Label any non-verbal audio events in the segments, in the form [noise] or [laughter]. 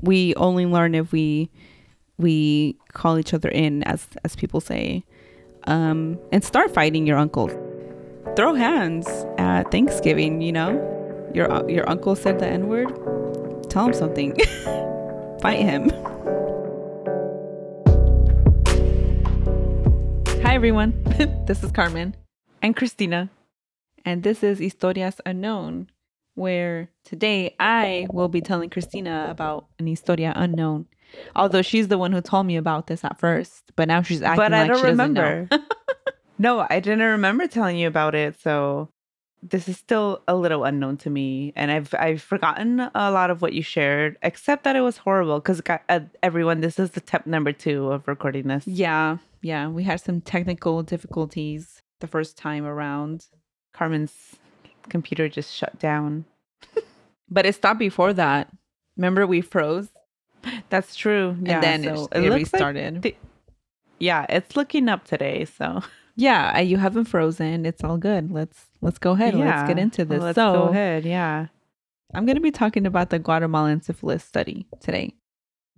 We only learn if we we call each other in as as people say. Um and start fighting your uncle. Throw hands at thanksgiving you know? Your your uncle said the n-word? Tell him something. [laughs] Fight him. Hi everyone. [laughs] This is carmen. And Cristina. and this is historias unknown where today I will be telling Cristina about an historia unknown. Although she's the one who told me about this at first, but now she's acting but I like don't she doesn't know. remember. [laughs] no, I didn't remember telling you about it. So this is still a little unknown to me. And I've I've forgotten a lot of what you shared, except that it was horrible. Because uh, everyone, this is the step number two of recording this. yeah, yeah, we had some technical difficulties the first time around, Carmen's computer just shut down. [laughs] but it stopped before that. Remember we froze That's true. Yeah, then so it, it like restarted. the- yeah, it's looking up today. So [laughs] yeah, you haven't frozen. It's all good. Let's let's go ahead. Let's get into this. Let's so go ahead. Yeah. I'm going to be talking about the Guatemalan syphilis study today.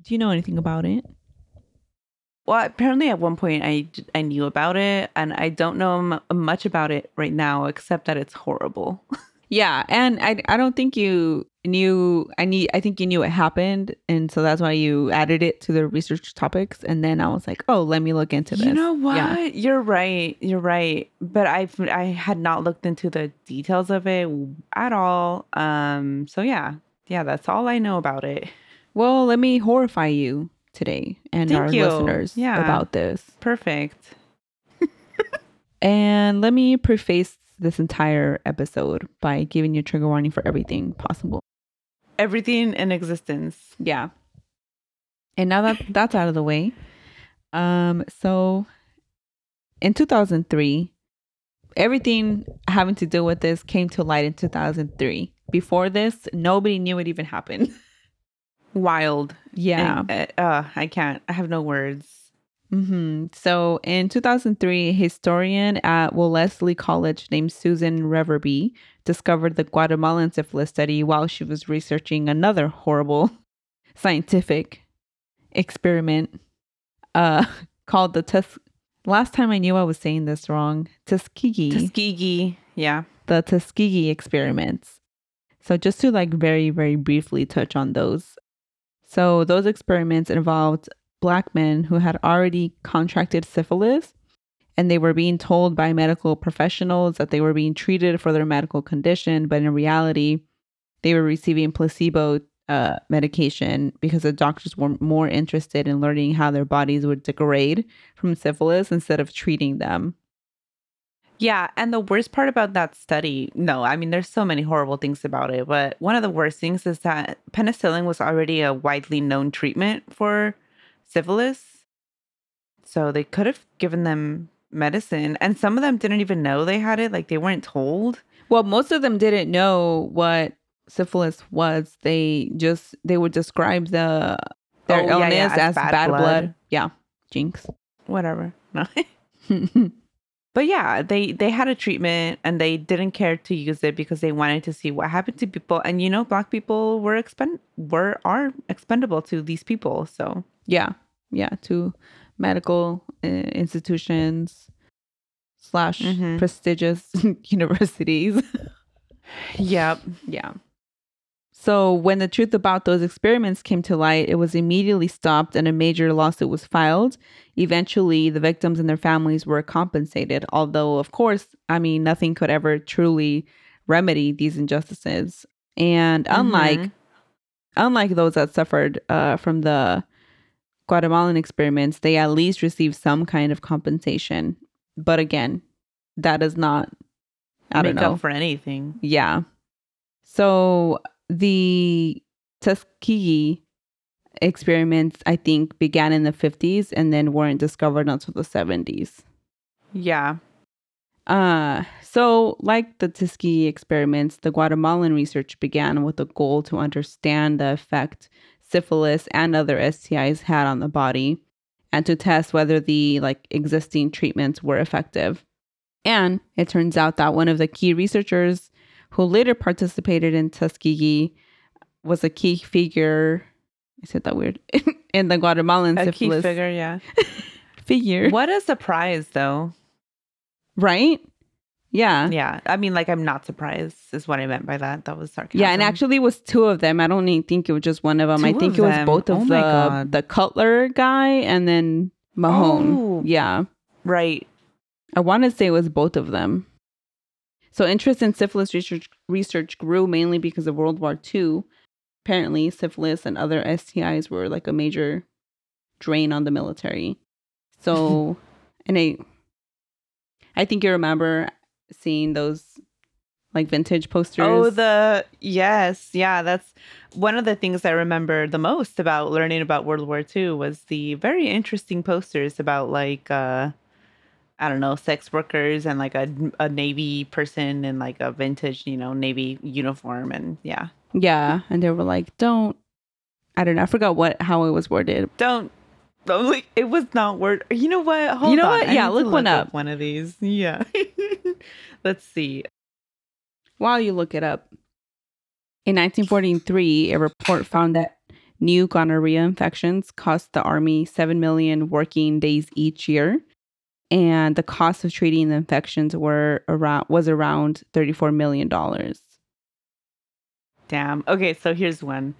Do you know anything about it? Well, apparently at one point I, I knew about it, and I don't know m- much about it right now, except that it's horrible. [laughs] Yeah, and I I don't think you knew I need I think you knew it happened and so that's why you added it to the research topics and then I was like, "Oh, let me look into this." You know what? Yeah. You're right. You're right. But I've I had not looked into the details of it at all. Um. So yeah, yeah. That's all I know about it. Well, let me horrify you today and Thank our you. listeners Yeah. about this. Perfect. [laughs] And let me preface this entire episode by giving you a trigger warning for everything possible. Everything in existence. Yeah. And now that [laughs] that's out of the way, um, so in 2003, everything having to do with this came to light in 2003. Before this, nobody knew it even happened. [laughs] Wild. Yeah. And, uh, uh, I can't. I have no words. hmm So in 2003, a historian at Wellesley College named Susan Reverby discovered the Guatemalan syphilis study while she was researching another horrible [laughs] scientific experiment uh, [laughs] called the Tus. Last time I knew I was saying this wrong. Tuskegee. Tuskegee. Yeah. the Tuskegee experiments. So just to like very very briefly touch on those. So those experiments involved black men who had already contracted syphilis and they were being told by medical professionals that they were being treated for their medical condition, but in reality they were receiving placebo uh, medication because the doctors were more interested in learning how their bodies would degrade from syphilis instead of treating them. Yeah, and the worst part about that study, no, I mean, there's so many horrible things about it, but one of the worst things is that penicillin was already a widely known treatment for syphilis. So they could have given them medicine, and some of them didn't even know they had it, like they weren't told. Well, most of them didn't know what syphilis was. They just they would describe the their Oh, illness yeah, as, bad, blood. Yeah, jinx. Whatever. No. [laughs] [laughs] But yeah, they they had a treatment and they didn't care to use it because they wanted to see what happened to people. And you know, black people were expend were are expendable to these people. So yeah, yeah. To medical uh, institutions slash Mhm. prestigious [laughs] universities. Yep. Yeah. So when the truth about those experiments came to light, it was immediately stopped and a major lawsuit was filed. Eventually, the victims and their families were compensated, although, of course, I mean, nothing could ever truly remedy these injustices. And unlike Mhm. unlike those that suffered uh, from the Guatemalan experiments, they at least received some kind of compensation. But again, that is not, I don't make know, up for anything. yeah. So the Tuskegee experiments, I think, began in the 50s and then weren't discovered until the 70s. Yeah. Uh, so, like the Tuskegee experiments, the Guatemalan research began with the goal to understand the effect syphilis and other STIs had on the body and to test whether the like existing treatments were effective. And it turns out that one of the key researchers who later participated in Tuskegee was a key figure. I said that weird [laughs] in the Guatemalan A syphilis key figure, yeah. [laughs] figure, What a surprise, though. right? Yeah. Yeah. I mean, like, I'm not surprised, is what I meant by that. That was sarcasm. Yeah, and actually it was two of them. I don't even think it was just one of them. I think it was them? both of Oh the God. the Cutler guy and then Mahone. Oh. Yeah. Right. I want to say it was both of them. So interest in syphilis research research grew mainly because of World War II. Apparently, syphilis and other STIs were like a major drain on the military. So, [laughs] and I, I think you remember seeing those like vintage posters. Oh, the yes, yeah. That's one of the things I remember the most about learning about World War II was the very interesting posters about like uh I don't know, sex workers and like a a navy person in like a vintage, you know, navy uniform and yeah. yeah, and they were like, "Don't." I don't know. I forgot what how it was worded. Don't don't, like it was not word. You know what? Hold you know on. what? Yeah, to look one up. One of these. Yeah. [laughs] Let's see. While you look it up, in 1943, a report found that new gonorrhea infections cost the army 7 million working days each year, and the cost of treating the infections were around was around 34 million dollars. Damn. Okay, so here's one.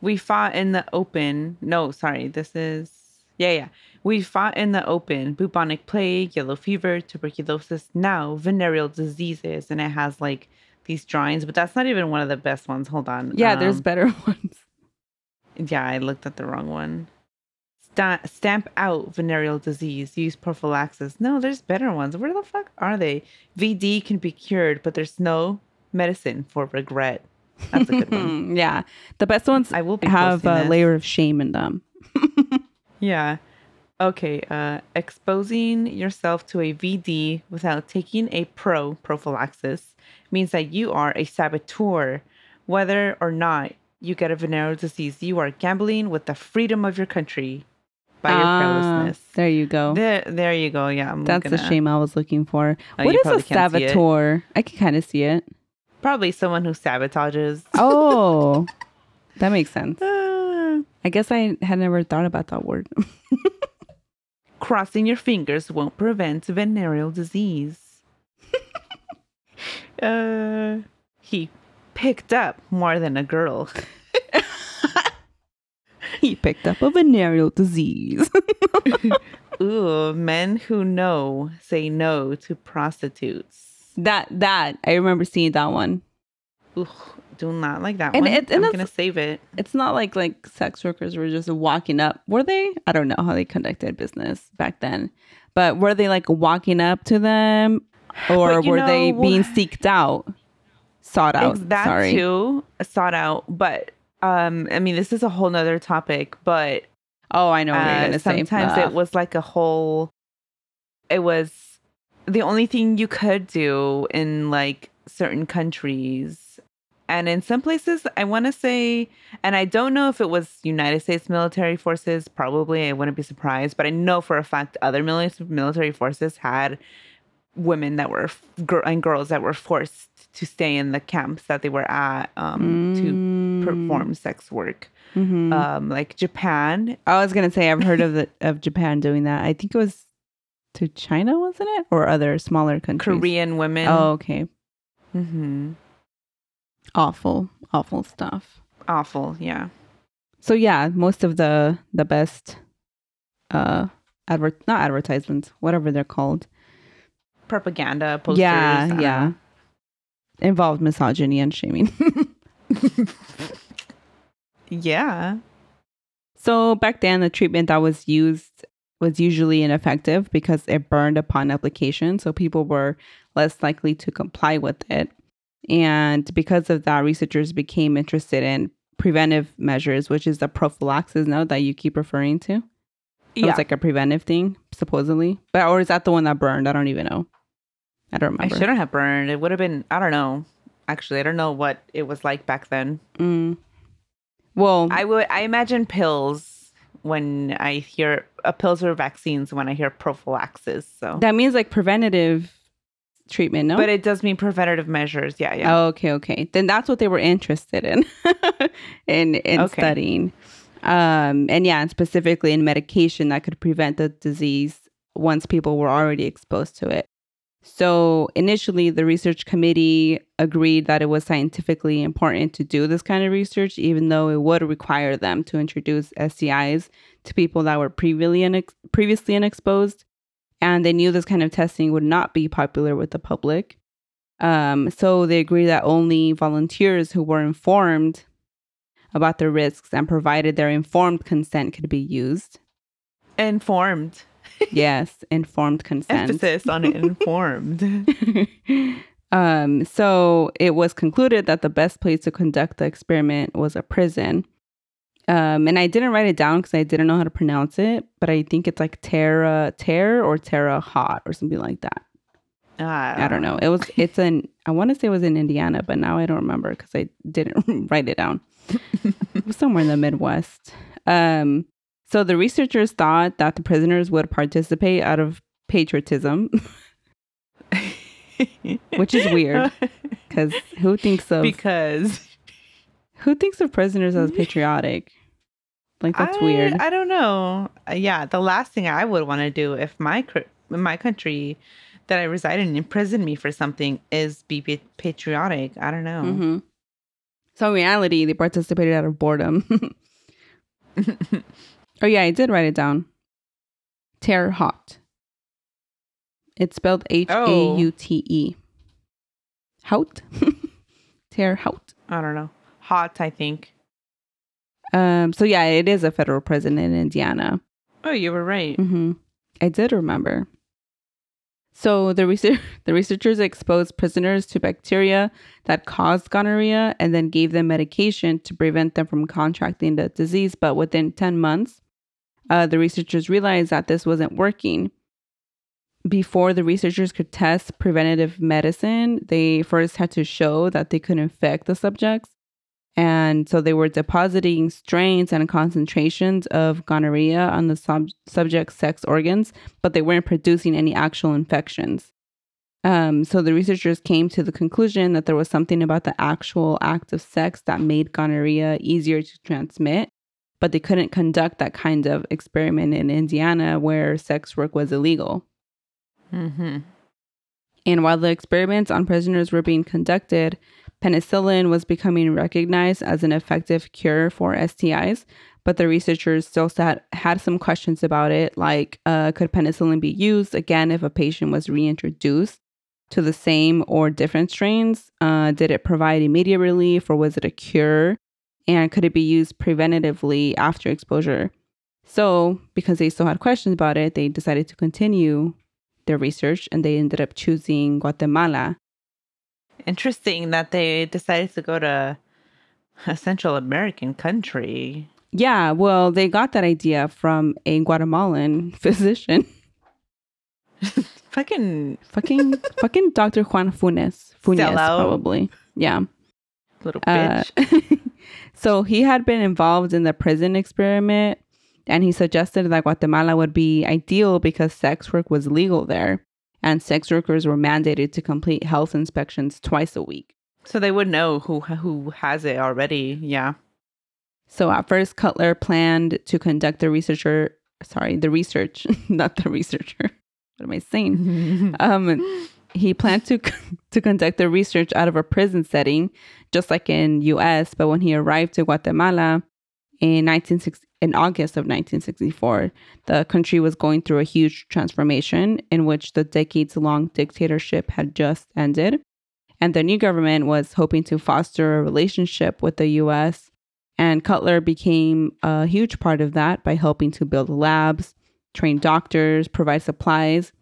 We fought in the open. No, sorry. This is yeah, yeah. We fought in the open. Bubonic plague, yellow fever, tuberculosis, now venereal diseases, and it has like these drawings, but that's not even one of the best ones. Hold on. Yeah, there's Um, better [laughs] ones. yeah, I looked at the wrong one. Sta- stamp out venereal disease. Use prophylaxis. No, there's better ones. Where the fuck are they? VD can be cured, but there's no medicine for regret. That's a good one. [laughs] yeah, the best ones I will have a this. layer of shame in them. [laughs] Yeah. Okay. Uh, exposing yourself to a VD without taking a pro prophylaxis means that you are a saboteur. Whether or not you get a venereal disease, you are gambling with the freedom of your country by your Ah, carelessness. There you go. There, there you go. Yeah, I'm That's the gonna- shame I was looking for. Oh, what is a probably can't see it. saboteur? I can kind of see it. Probably someone who sabotages. Oh, [laughs] that makes sense. Ah. I guess I had never thought about that word. [laughs] crossing your fingers won't prevent venereal disease. [laughs] uh, he picked up more than a girl. [laughs] he picked up a venereal disease. [laughs] Ooh, men who know say no to prostitutes. that that I remember seeing that one. Ooh, do not like that And one. it- and I'm gonna save it. It's not like like sex workers were just walking up. Were they? I don't know how they conducted business back then. But were they like walking up to them or were they being seeked out? Sought out. That Sorry. too sought out, but um, I mean, this is a whole nother topic, but Oh, I know Uh, sometimes it was like a whole it was the only thing you could do in like certain countries. And in some places i want to say and i don't know if it was united states military forces probably i wouldn't be surprised but i know for a fact other military forces had women that were gir- and girls that were forced to stay in the camps that they were at um, to Mm, perform sex work mhm. um, like japan I was gonna say I've heard of the of Japan doing that. I think it was to China, wasn't it, or other smaller countries? korean women Oh, okay. hmm Awful, awful stuff. Awful, yeah. So yeah, most of the the best, uh, advert not advertisements, whatever they're called. Propaganda posters. Yeah, yeah, know. involved misogyny and shaming. [laughs] Yeah. So back then, the treatment that was used was usually ineffective because it burned upon application. So people were less likely to comply with it. And because of that, researchers became interested in preventive measures, which is the prophylaxis now that you keep referring to. It Yeah. was like a preventive thing, supposedly. But or is that the one that burned? I don't even know. I don't I remember. shouldn't have burned. It would have been. I don't know. Actually, I don't know what it was like back then. Mm. Well, I would. I imagine pills when I hear uh, pills or vaccines when I hear prophylaxis. So, that means like preventative treatment, no? but it does mean preventative measures. Yeah, yeah. Oh, okay, okay. Then that's what they were interested in, [laughs] in in Okay. studying. Um, and yeah, and specifically in medication that could prevent the disease once people were already exposed to it. So initially, the research committee agreed that it was scientifically important to do this kind of research, even though it would require them to introduce STIs to people that were previously unex- previously unexposed, and they knew this kind of testing would not be popular with the public. Um, so they agreed that only volunteers who were informed about the risks and provided their informed consent could be used. Informed. Yes, informed consent. Emphasis on informed. [laughs] um, so it was concluded that the best place to conduct the experiment was a prison. Um, and I didn't write it down because I didn't know how to pronounce it, but I think it's like Terra Terre or Terra Hot or something like that. Ah, I don't know. It was it's in I want to say it was in Indiana, but now I don't remember because I didn't [laughs] write it down. it was somewhere in the Midwest. Um, so the researchers thought that the prisoners would participate out of patriotism, [laughs] which is weird because who thinks of because who thinks of prisoners as [laughs] patriotic? Like that's I, weird. I don't know. Uh, yeah, the last thing I would want to do if my my country that I reside in imprisoned me for something is be patriotic. I don't know. hmm So in reality, they participated out of boredom. [laughs] oh yeah, I did write it down. Terre Haute. It's spelled H A U T E. Haute. [laughs] Terre Haute. I don't know. Hot, I think. Um. So yeah, it is a federal prison in Indiana. Oh, you were right. hmm I did remember. So the research [laughs] the researchers exposed prisoners to bacteria that caused gonorrhea and then gave them medication to prevent them from contracting the disease. But within 10 months, uh, the researchers realized that this wasn't working. Before the researchers could test preventative medicine, they first had to show that they could infect the subjects. And so they were depositing strains and concentrations of gonorrhea on the sub- subject's sex organs, but they weren't producing any actual infections. Um, so the researchers came to the conclusion that there was something about the actual act of sex that made gonorrhea easier to transmit, but they couldn't conduct that kind of experiment in Indiana where sex work was illegal. Mm-hmm. And while the experiments on prisoners were being conducted, penicillin was becoming recognized as an effective cure for STIs. But the researchers still had, had some questions about it, like uh, could penicillin be used again if a patient was reintroduced to the same or different strains? Uh, did it provide immediate relief or was it a cure? And could it be used preventatively after exposure? So, because they still had questions about it, they decided to continue their research and they ended up choosing Guatemala. Interesting that they decided to go to a Central American country. Yeah, well, they got that idea from a Guatemalan [laughs] physician. Fucking fucking fucking Dr. Juan Funes. Funes probably. Yeah. little Uh, bitch. [laughs] so he had been involved in the prison experiment and he suggested that Guatemala would be ideal because sex work was legal there and sex workers were mandated to complete health inspections twice a week. so they would know who who has it already. Yeah. So at first Cutler planned to conduct the researcher sorry, the research, [laughs] not the researcher. What am I saying? [laughs] um he planned to [laughs] to conduct the research out of a prison setting just like in US, but when he arrived to Guatemala in 1960 in August of 1964, the country was going through a huge transformation in which the decades long dictatorship had just ended. And the new government was hoping to foster a relationship with the US. And Cutler became a huge part of that by helping to build labs, train doctors, provide supplies.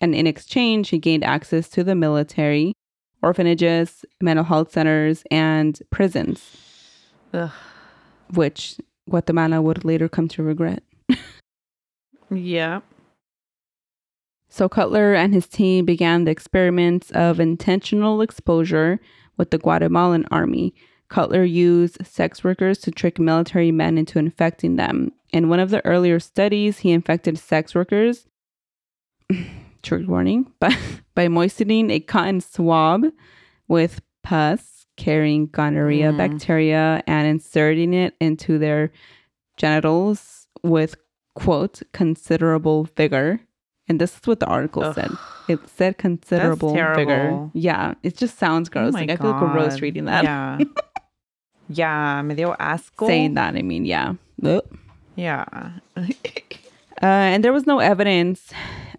And in exchange, he gained access to the military, orphanages, mental health centers, and prisons. Ugh. which Guatemala would later come to regret. Yeah. So Cutler and his team began the experiments of intentional exposure with the Guatemalan army. Cutler used sex workers to trick military men into infecting them. In one of the earlier studies, he infected sex workers, trigger warning, by, [laughs] by moistening a cotton swab with pus carrying gonorrhea Mm. bacteria and inserting it into their genitals with, quote, considerable vigor. And this is what the article Ugh. said. It said considerable vigor. Yeah, it just sounds Oh gross. my like I feel like a gross reading that. Yeah. [laughs] yeah, me dio asco. Saying that, I mean, yeah. Yeah. [laughs] Uh, and there was no evidence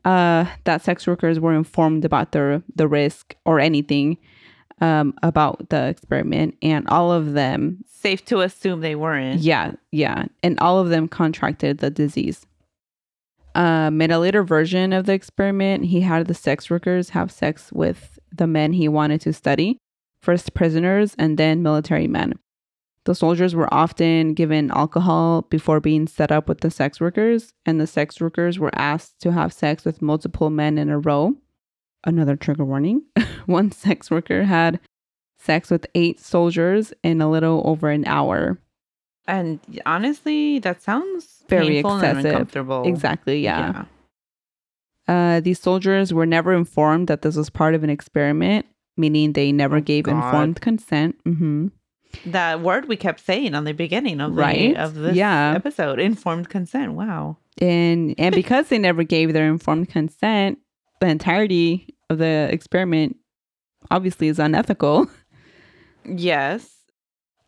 uh, that sex workers were informed about the the risk or anything um, about the experiment, and all of them, Safe to assume they weren't. yeah, yeah, and all of them contracted the disease. Um, in a later version of the experiment, he had the sex workers have sex with the men he wanted to study, first prisoners and then military men. The soldiers were often given alcohol before being set up with the sex workers, and the sex workers were asked to have sex with multiple men in a row. Another trigger warning. [laughs] One sex worker had sex with eight soldiers in a little over an hour. And honestly, that sounds Very excessive. uncomfortable. Exactly, yeah. Uh, these soldiers were never informed that this was part of an experiment, meaning they never Oh, gave God. informed consent. hmm That word we kept saying on the beginning of the Right? of this Yeah. episode, informed consent. Wow. And and [laughs] because they never gave their informed consent, the entirety of the experiment obviously is unethical. [laughs] Yes.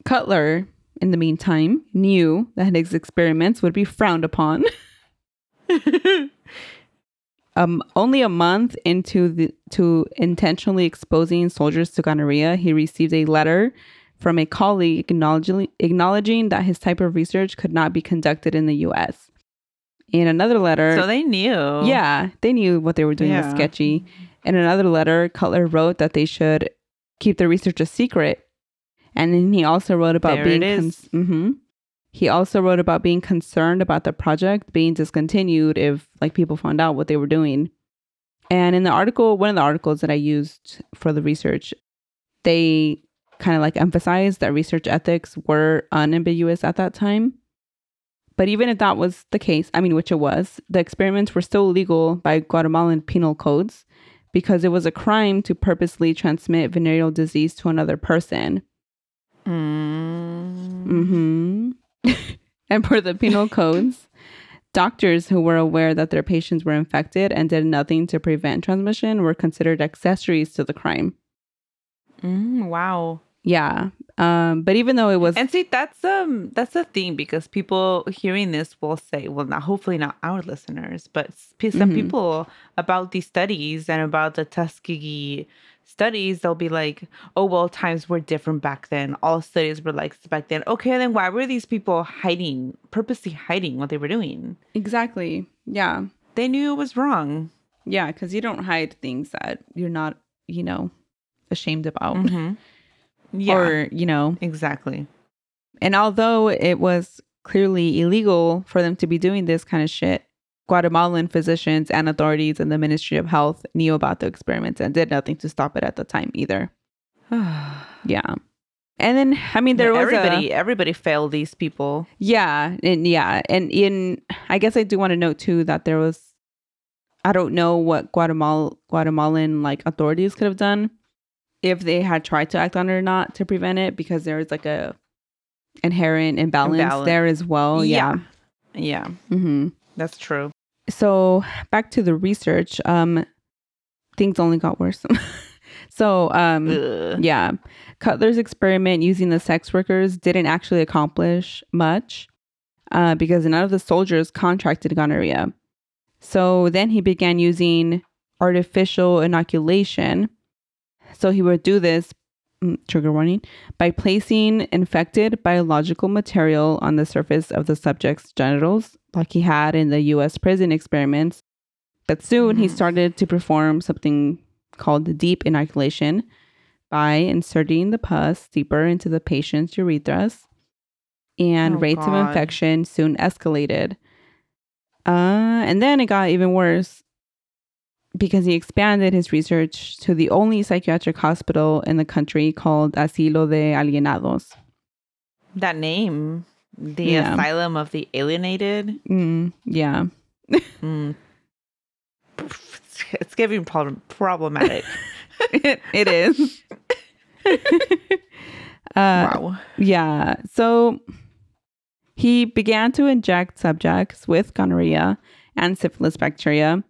Cutler, in the meantime, knew that his experiments would be frowned upon. [laughs] um, only a month into the to intentionally exposing soldiers to gonorrhea, he received a letter from a colleague acknowledging, acknowledging that his type of research could not be conducted in the U.S. In another letter, so they knew. yeah, they knew what they were doing was sketchy. In another letter, Cutler wrote that they should keep the research a secret, and then he also wrote about There being. it is. hmm He also wrote about being concerned about the project being discontinued if like people found out what they were doing. And in the article, one of the articles that I used for the research, they kind of like emphasized that research ethics were unambiguous at that time. But even if that was the case, I mean, which it was, the experiments were still legal by Guatemalan penal codes because it was a crime to purposely transmit venereal disease to another person. Mm. hmm [laughs] and per the penal [laughs] codes, doctors who were aware that their patients were infected and did nothing to prevent transmission were considered accessories to the crime. Mm, wow. Yeah. Um, but even though it was And see, that's um that's the thing because people hearing this will say, well, not hopefully not our listeners, but some Mhm. people about these studies and about the Tuskegee studies, they'll be like, oh well, times were different back then. All studies were like back then. Okay, then why were these people hiding, purposely hiding what they were doing? exactly, yeah, They knew it was wrong. yeah, because you don't hide things that you're not, you know, ashamed about, hmm Yeah, or you know, exactly. And although it was clearly illegal for them to be doing this kind of shit, Guatemalan physicians and authorities and the Ministry of Health knew about the experiments and did nothing to stop it at the time either. [sighs] Yeah. And then, I mean, there was everybody, a, everybody failed these people. yeah, and yeah, and in, I guess I do want to note too that there was, I don't know what Guatemala Guatemalan like authorities could have done if they had tried to act on it or not to prevent it because there was like a inherent imbalance, Imbalance. there as well. Yeah. Yeah, hmm that's true. So back to the research, um, things only got worse. [laughs] so um, Ugh. yeah, Cutler's experiment using the sex workers didn't actually accomplish much uh, because none of the soldiers contracted gonorrhea. So then he began using artificial inoculation. So he would do this, mm, trigger warning, by placing infected biological material on the surface of the subject's genitals, like he had in the US prison experiments. But soon he Mhm. started to perform something called the deep inoculation by inserting the pus deeper into the patient's urethras. and Oh, rates of infection soon escalated. Uh, and then it got even worse because he expanded his research to the only psychiatric hospital in the country called Asilo de Alienados. That name, the Yeah. asylum of the alienated. Mm, yeah. Mm. It's giving problem problematic. it, [laughs] it is. [laughs] uh, wow. Yeah. So he began to inject subjects with gonorrhea and syphilis bacteria,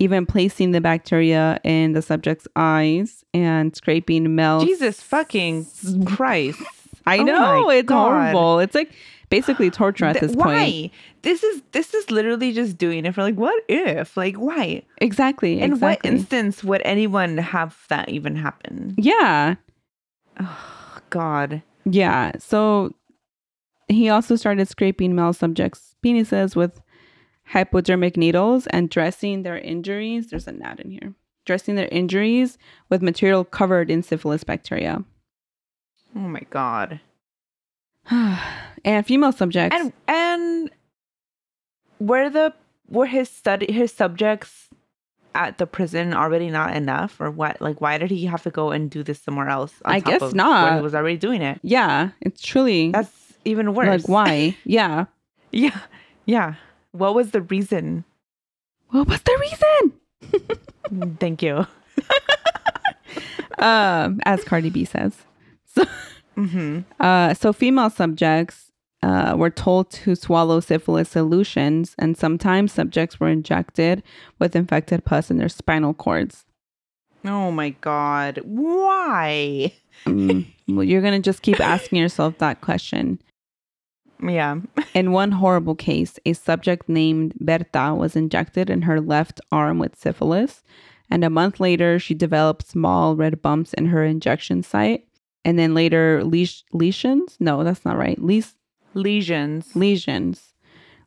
even placing the bacteria in the subject's eyes and scraping male. Jesus fucking Christ. I Oh know it's God. horrible. It's like basically torture at Th- this why? point. This is this is literally just doing it for like what if? Like why? Exactly. In what instance would anyone have that even happen? Yeah. Oh, God. Yeah. So he also started scraping male subjects' penises with hypodermic needles and dressing their injuries. There's a gnat in here. Dressing their injuries with material covered in syphilis bacteria. Oh my God. [sighs] and female subjects. And and were the were his study his subjects at the prison already not enough or what? Like why did he have to go and do this somewhere else? on I top guess of not. He was already doing it. yeah, it's truly That's even worse. like why? [laughs] yeah. Yeah. Yeah. What was the reason? What was the reason? Thank you. [laughs] um, as Cardi B says. So, hmm uh, so female subjects uh, were told to swallow syphilis solutions, and sometimes subjects were injected with infected pus in their spinal cords. Oh my God. Why? Mm, well, you're gonna just keep asking yourself that question. Yeah. [laughs] In one horrible case, a subject named Berta was injected in her left arm with syphilis, and a month later, she developed small red bumps in her injection site, and then later lesions. No, that's not right. Les- Lesions. lesions,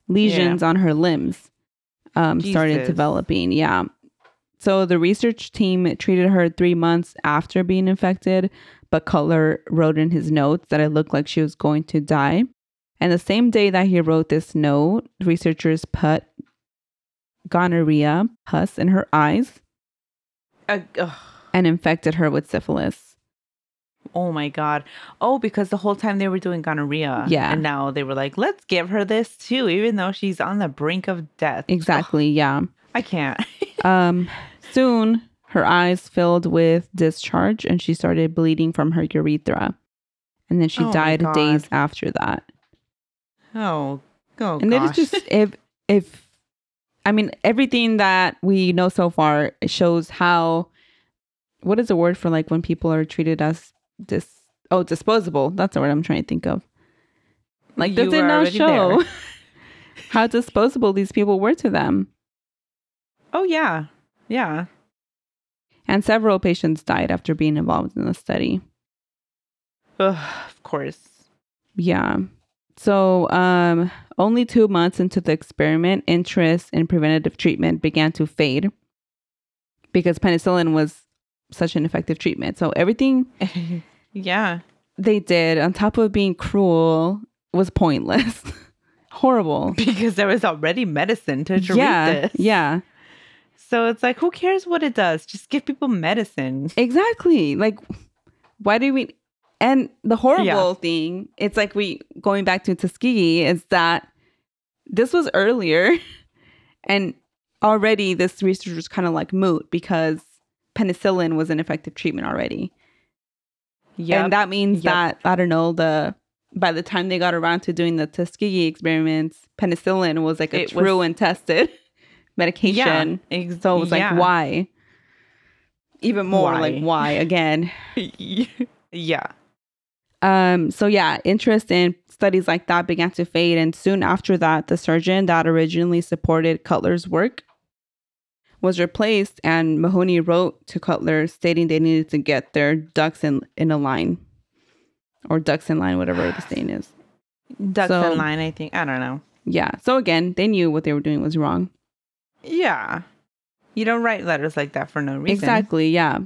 lesions on her limbs um, started developing. Yeah. So the research team treated her three months after being infected, but Cutler wrote in his notes that it looked like she was going to die. And the same day that he wrote this note, researchers put gonorrhea pus in her eyes Uh, and infected her with syphilis. Oh my God. Oh, because the whole time they were doing gonorrhea. Yeah. And now they were like, let's give her this too, even though she's on the brink of death. Exactly. Yeah. I can't. [laughs] Um, soon, her eyes filled with discharge and she started bleeding from her urethra. And then she Oh died days after that. Oh, oh and gosh. it is just if if I mean everything that we know so far shows how what is the word for like when people are treated as dis oh disposable that's the word I'm trying to think of like You does it not show [laughs] how disposable these people were to them oh, yeah. Yeah. and several patients died after being involved in the study Ugh, of course. Yeah. So, um, only two months into the experiment, interest in preventative treatment began to fade because penicillin was such an effective treatment. So, everything [laughs] yeah. they did, on top of being cruel, was pointless. [laughs] Horrible. Because there was already medicine to treat yeah. this. Yeah. So it's like, who cares what it does? Just give people medicine. Exactly. Like, why do we? And the horrible Yeah. thing, it's like we going back to Tuskegee, is that this was earlier, [laughs] and already this research was kind of like moot because penicillin was an effective treatment already, Yeah. and that means Yep. that I don't know the by the time they got around to doing the Tuskegee experiments, penicillin was like a It was- true and tested [laughs] medication. ex- So it was like, yeah. why? Even more like Why? why again? [laughs] yeah. Um, so yeah, interest in studies like that began to fade, and soon after that, the surgeon that originally supported Cutler's work was replaced, and Mahoney wrote to Cutler stating they needed to get their ducks in in a line, or ducks in line, whatever the saying is. Ducks So- in line, I think. I don't know. Yeah. So again, they knew what they were doing was wrong. Yeah. You don't write letters like that for no reason. Exactly. Yeah.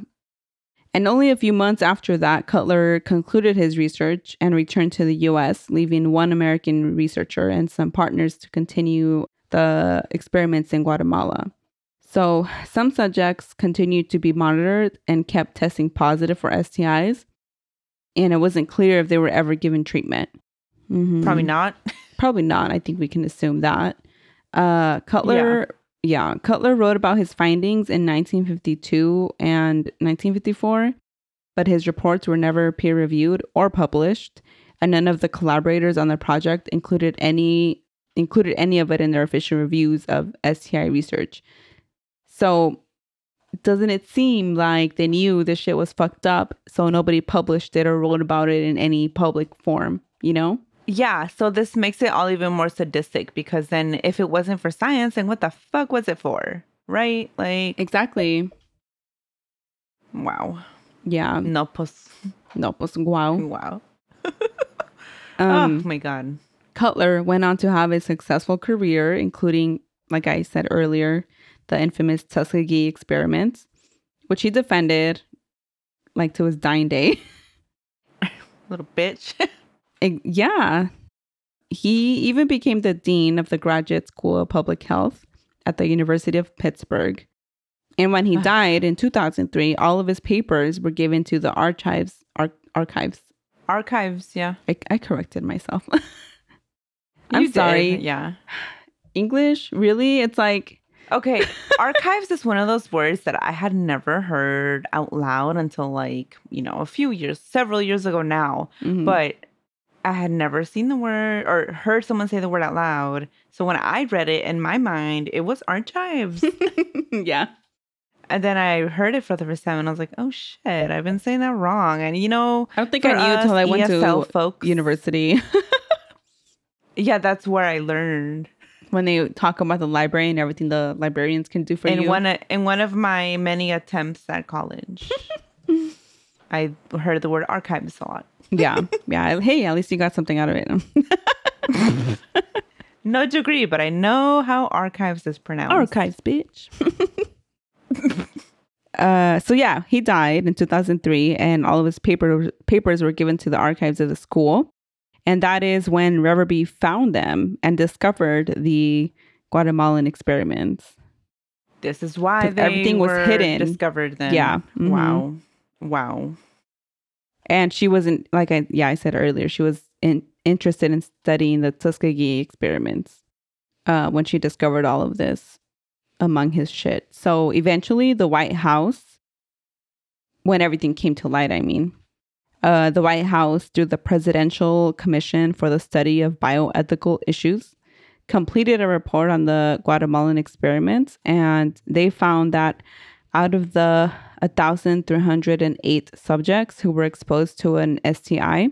And only a few months after that, Cutler concluded his research and returned to the US, leaving one American researcher and some partners to continue the experiments in Guatemala. So, some subjects continued to be monitored and kept testing positive for STIs, and it wasn't clear if they were ever given treatment. Mhm. Probably not. [laughs] Probably not. I think we can assume that. Uh, Cutler, yeah. Cutler wrote about his findings in 1952 and 1954, but his reports were never peer reviewed or published, and none of the collaborators on the project included any included any of it in their official reviews of STI research. So, doesn't it seem like they knew this shit was fucked up, so nobody published it or wrote about it in any public form? You know? Yeah, so this makes it all even more sadistic because then if it wasn't for science, then what the fuck was it for? Right? Like, Exactly. wow. Yeah. No, pues, No, pues wow. wow. [laughs] Um, oh my God. Cutler went on to have a successful career, including, like I said earlier, the infamous Tuskegee experiments, which he defended like to his dying day. [laughs] [laughs] Little bitch. Yeah. He even became the dean of the Graduate School of Public Health at the University of Pittsburgh. And when he died in 2003, all of his papers were given to the archives. Ar- archives. Archives, yeah. I, I corrected myself. [laughs] I'm You did, sorry. Yeah. English? Really? It's like, [laughs] Okay. Archives is one of those words that I had never heard out loud until like, you know, a few years, several years ago now. mhm. But I had never seen the word or heard someone say the word out loud. So when I read it in my mind, it was archives. [laughs] yeah. and then I heard it for the first time and I was like, oh shit, I've been saying that wrong. And you know, I don't think I knew us until I went ESL to folks, university [laughs] Yeah, that's where I learned. when they talk about the library and everything the librarians can do for in you. one in one of my many attempts at college. [laughs] I heard the word archives a lot. [laughs] yeah. Yeah. Hey, at least you got something out of it. [laughs] No degree, but I know how archives is pronounced. Archives, bitch. [laughs] uh, so yeah, he died in 2003, and all of his paper papers were given to the archives of the school, and that is when Reverby found them and discovered the Guatemalan experiments. This is why they everything was hidden. discovered then. Yeah. Mhm. Wow. Wow. And she wasn't like I yeah I said earlier she was in, interested in studying the Tuskegee experiments uh, when she discovered all of this among his shit. So eventually, the White House, when everything came to light, I mean, uh, the White House, through the Presidential Commission for the Study of Bioethical Issues, completed a report on the Guatemalan experiments, and they found that out of the 1,308 subjects who were exposed to an STI,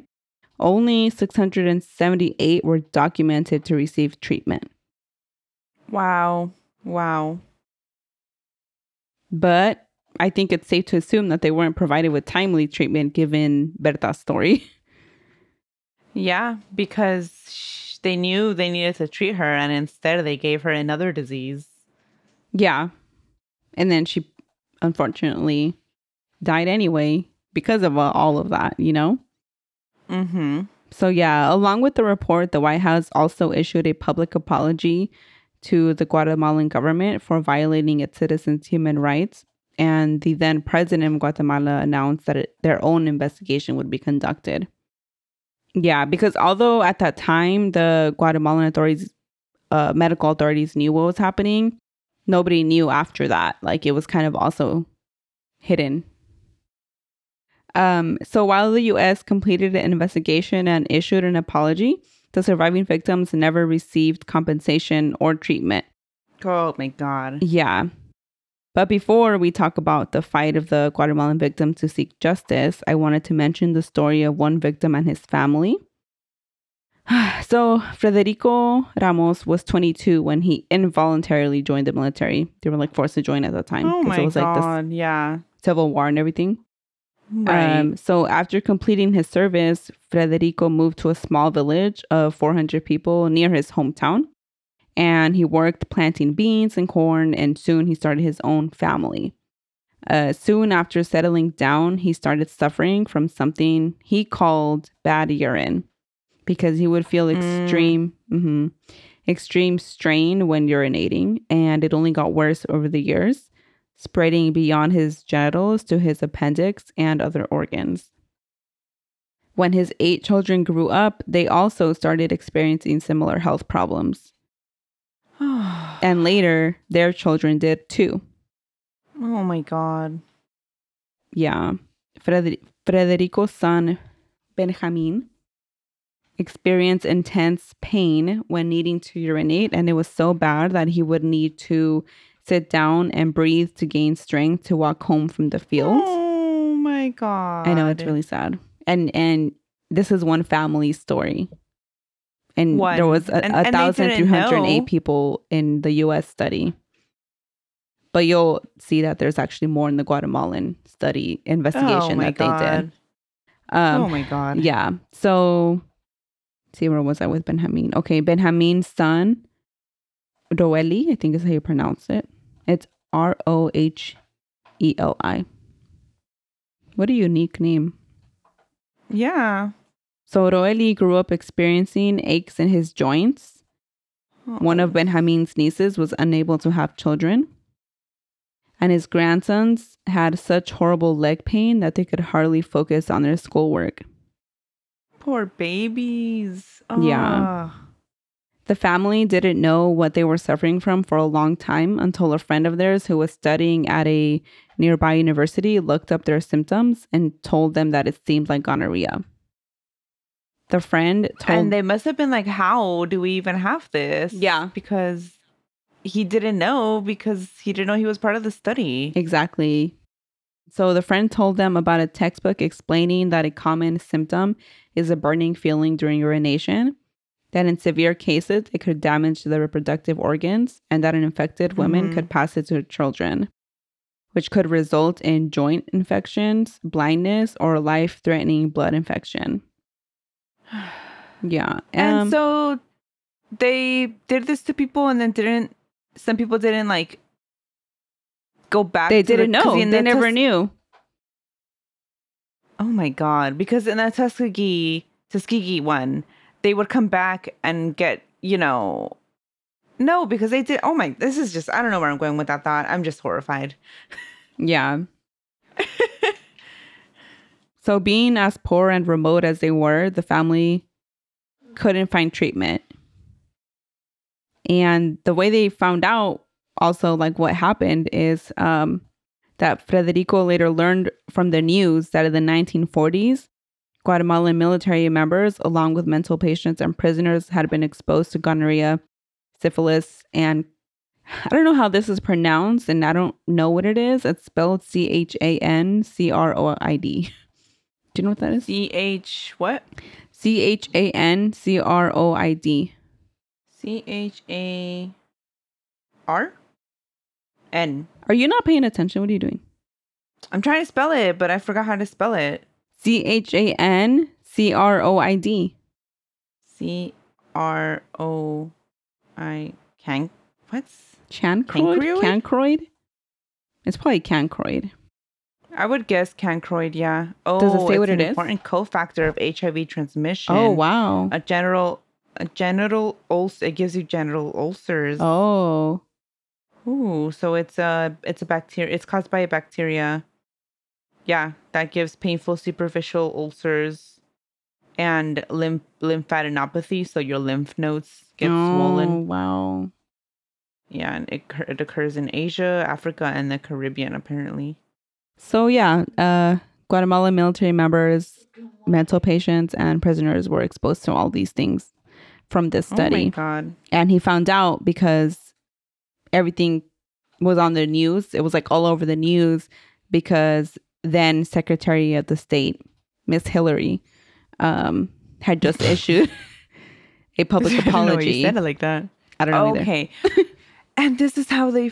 only 678 were documented to receive treatment. Wow. Wow. But I think it's safe to assume that they weren't provided with timely treatment given Berta's story. [laughs] Yeah, because sh- they knew they needed to treat her, and instead they gave her another disease. yeah. And then she unfortunately died anyway because of uh, all of that, you know? Mm-hmm. So, yeah, along with the report, the White House also issued a public apology to the Guatemalan government for violating its citizens' human rights. And the then president of Guatemala announced that it, their own investigation would be conducted. Yeah, because although at that time the Guatemalan authorities, uh, medical authorities knew what was happening, nobody knew after that. Like it was kind of also hidden. Um, so while the U.S. completed an investigation and issued an apology, the surviving victims never received compensation or treatment. Oh my god. Yeah. But before we talk about the fight of the Guatemalan victims to seek justice, I wanted to mention the story of one victim and his family. [sighs] So, Federico Ramos was 22 when he involuntarily joined the military. They were like forced to join at that time Oh my it was like god. yeah. Civil War and everything. Right. Um, so after completing his service, Federico moved to a small village of 400 people near his hometown. And he worked planting beans and corn, and soon he started his own family. Uh, soon after settling down, he started suffering from something he called bad urine because he would feel extreme, mhm, extreme strain when urinating, and it only got worse over the years, spreading beyond his genitals to his appendix and other organs. When his eight children grew up, they also started experiencing similar health problems. [sighs] And later, their children did too. oh my god. Yeah. Freder- Frederico's son, Benjamin, experienced intense pain when needing to urinate, and it was so bad that he would need to sit down and breathe to gain strength to walk home from the field. Oh my god. I know it's really sad. And and this is one family story. And One. there was a, And- a thousand three hundred and eight people in the US study. But you'll see that there's actually more in the Guatemalan study investigation oh that god. they did. Um, oh my god. yeah. So, see where was I with Benjamin? Okay, Benjamin's son, Roeli, I think is how you pronounce it. It's R O H E L I. What a unique name. Yeah. So Roeli grew up experiencing aches in his joints. One of Benjamin's nieces was unable to have children. And his grandsons had such horrible leg pain that they could hardly focus on their schoolwork. Poor babies. Yeah. Ah. The family didn't know what they were suffering from for a long time until a friend of theirs who was studying at a nearby university looked up their symptoms and told them that it seemed like gonorrhea. The friend told And they must have been like, How do we even have this? Yeah. Because he didn't know because he didn't know he was part of the study. Exactly. So the friend told them about a textbook explaining that a common symptom is a burning feeling during urination, that in severe cases it could damage the reproductive organs, and that an infected woman Mhm. could pass it to her children, which could result in joint infections, blindness, or life threatening blood infection. Yeah. [sighs] and um, so they did this to people and then didn't some people didn't like go back they to the- didn't 'cause know. They never Tus- knew. Oh my god! Because in the Tuskegee Tuskegee one, they would come back and get you know, no, because they did. Oh my! This is just I don't know where I'm going with that thought. I'm just horrified. Yeah. so, being as poor and remote as they were, the family couldn't find treatment. And the way they found out, also, like what happened, is um, that Federico later learned from the news that in the 1940s, Guatemalan military members, along with mental patients and prisoners, had been exposed to gonorrhea, syphilis, and I don't know how this is pronounced, and I don't know what it is. It's spelled C H A N C R O I D. Do you know what that is? C H what? C H A N C R O I D. C H A R N. Are you not paying attention? What are you doing? I'm trying to spell it, but I forgot how to spell it. C H A N C R O I D. C R O I can what's Chancroid? Cancroid? Cancroid? It's probably cancroid. I would guess cancroid, yeah. Oh, Does it oh, say it's what an it is? Important cofactor of HIV transmission. Oh, wow. A general, a genital ulcer. It gives you genital ulcers. Oh, Ooh, so it's a it's a bacteria. It's caused by a bacteria. Yeah, that gives painful superficial ulcers and lymph lymphadenopathy. So your lymph nodes get oh, swollen. Wow. Yeah, and it, it occurs in Asia, Africa, and the Caribbean. Apparently. So yeah, uh, Guatemalan military members, mental patients, and prisoners were exposed to all these things from this study. Oh my god. and he found out because everything was on the news. It was like all over the news because then Secretary of the State, Miss Hillary, um, had just [laughs] issued a public [laughs] I didn't know you apology. said it like that. I don't know okay. [laughs] and this is how they.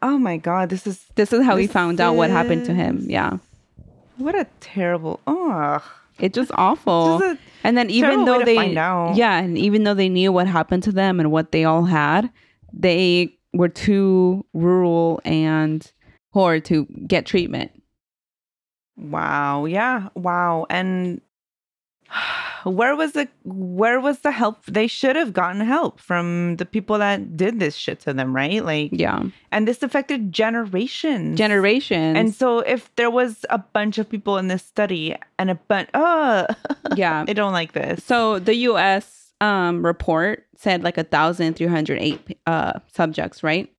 Oh my god! This is This is how he This found out what happened to him. Yeah. what a terrible. Oh. It's just awful. Just and then even though they yeah, and even though they knew what happened to them and what they all had, they were too rural and poor to get treatment. Wow. Yeah. Wow. And [sighs] where was the where was the help? They should have gotten help from the people that did this shit to them, right? Like Yeah. and this affected generations. Generations. And so if there was a bunch of people in this study and a bunch [laughs] oh yeah. I don't like this. So the US um, report said like a 1,308 uh, subjects, right?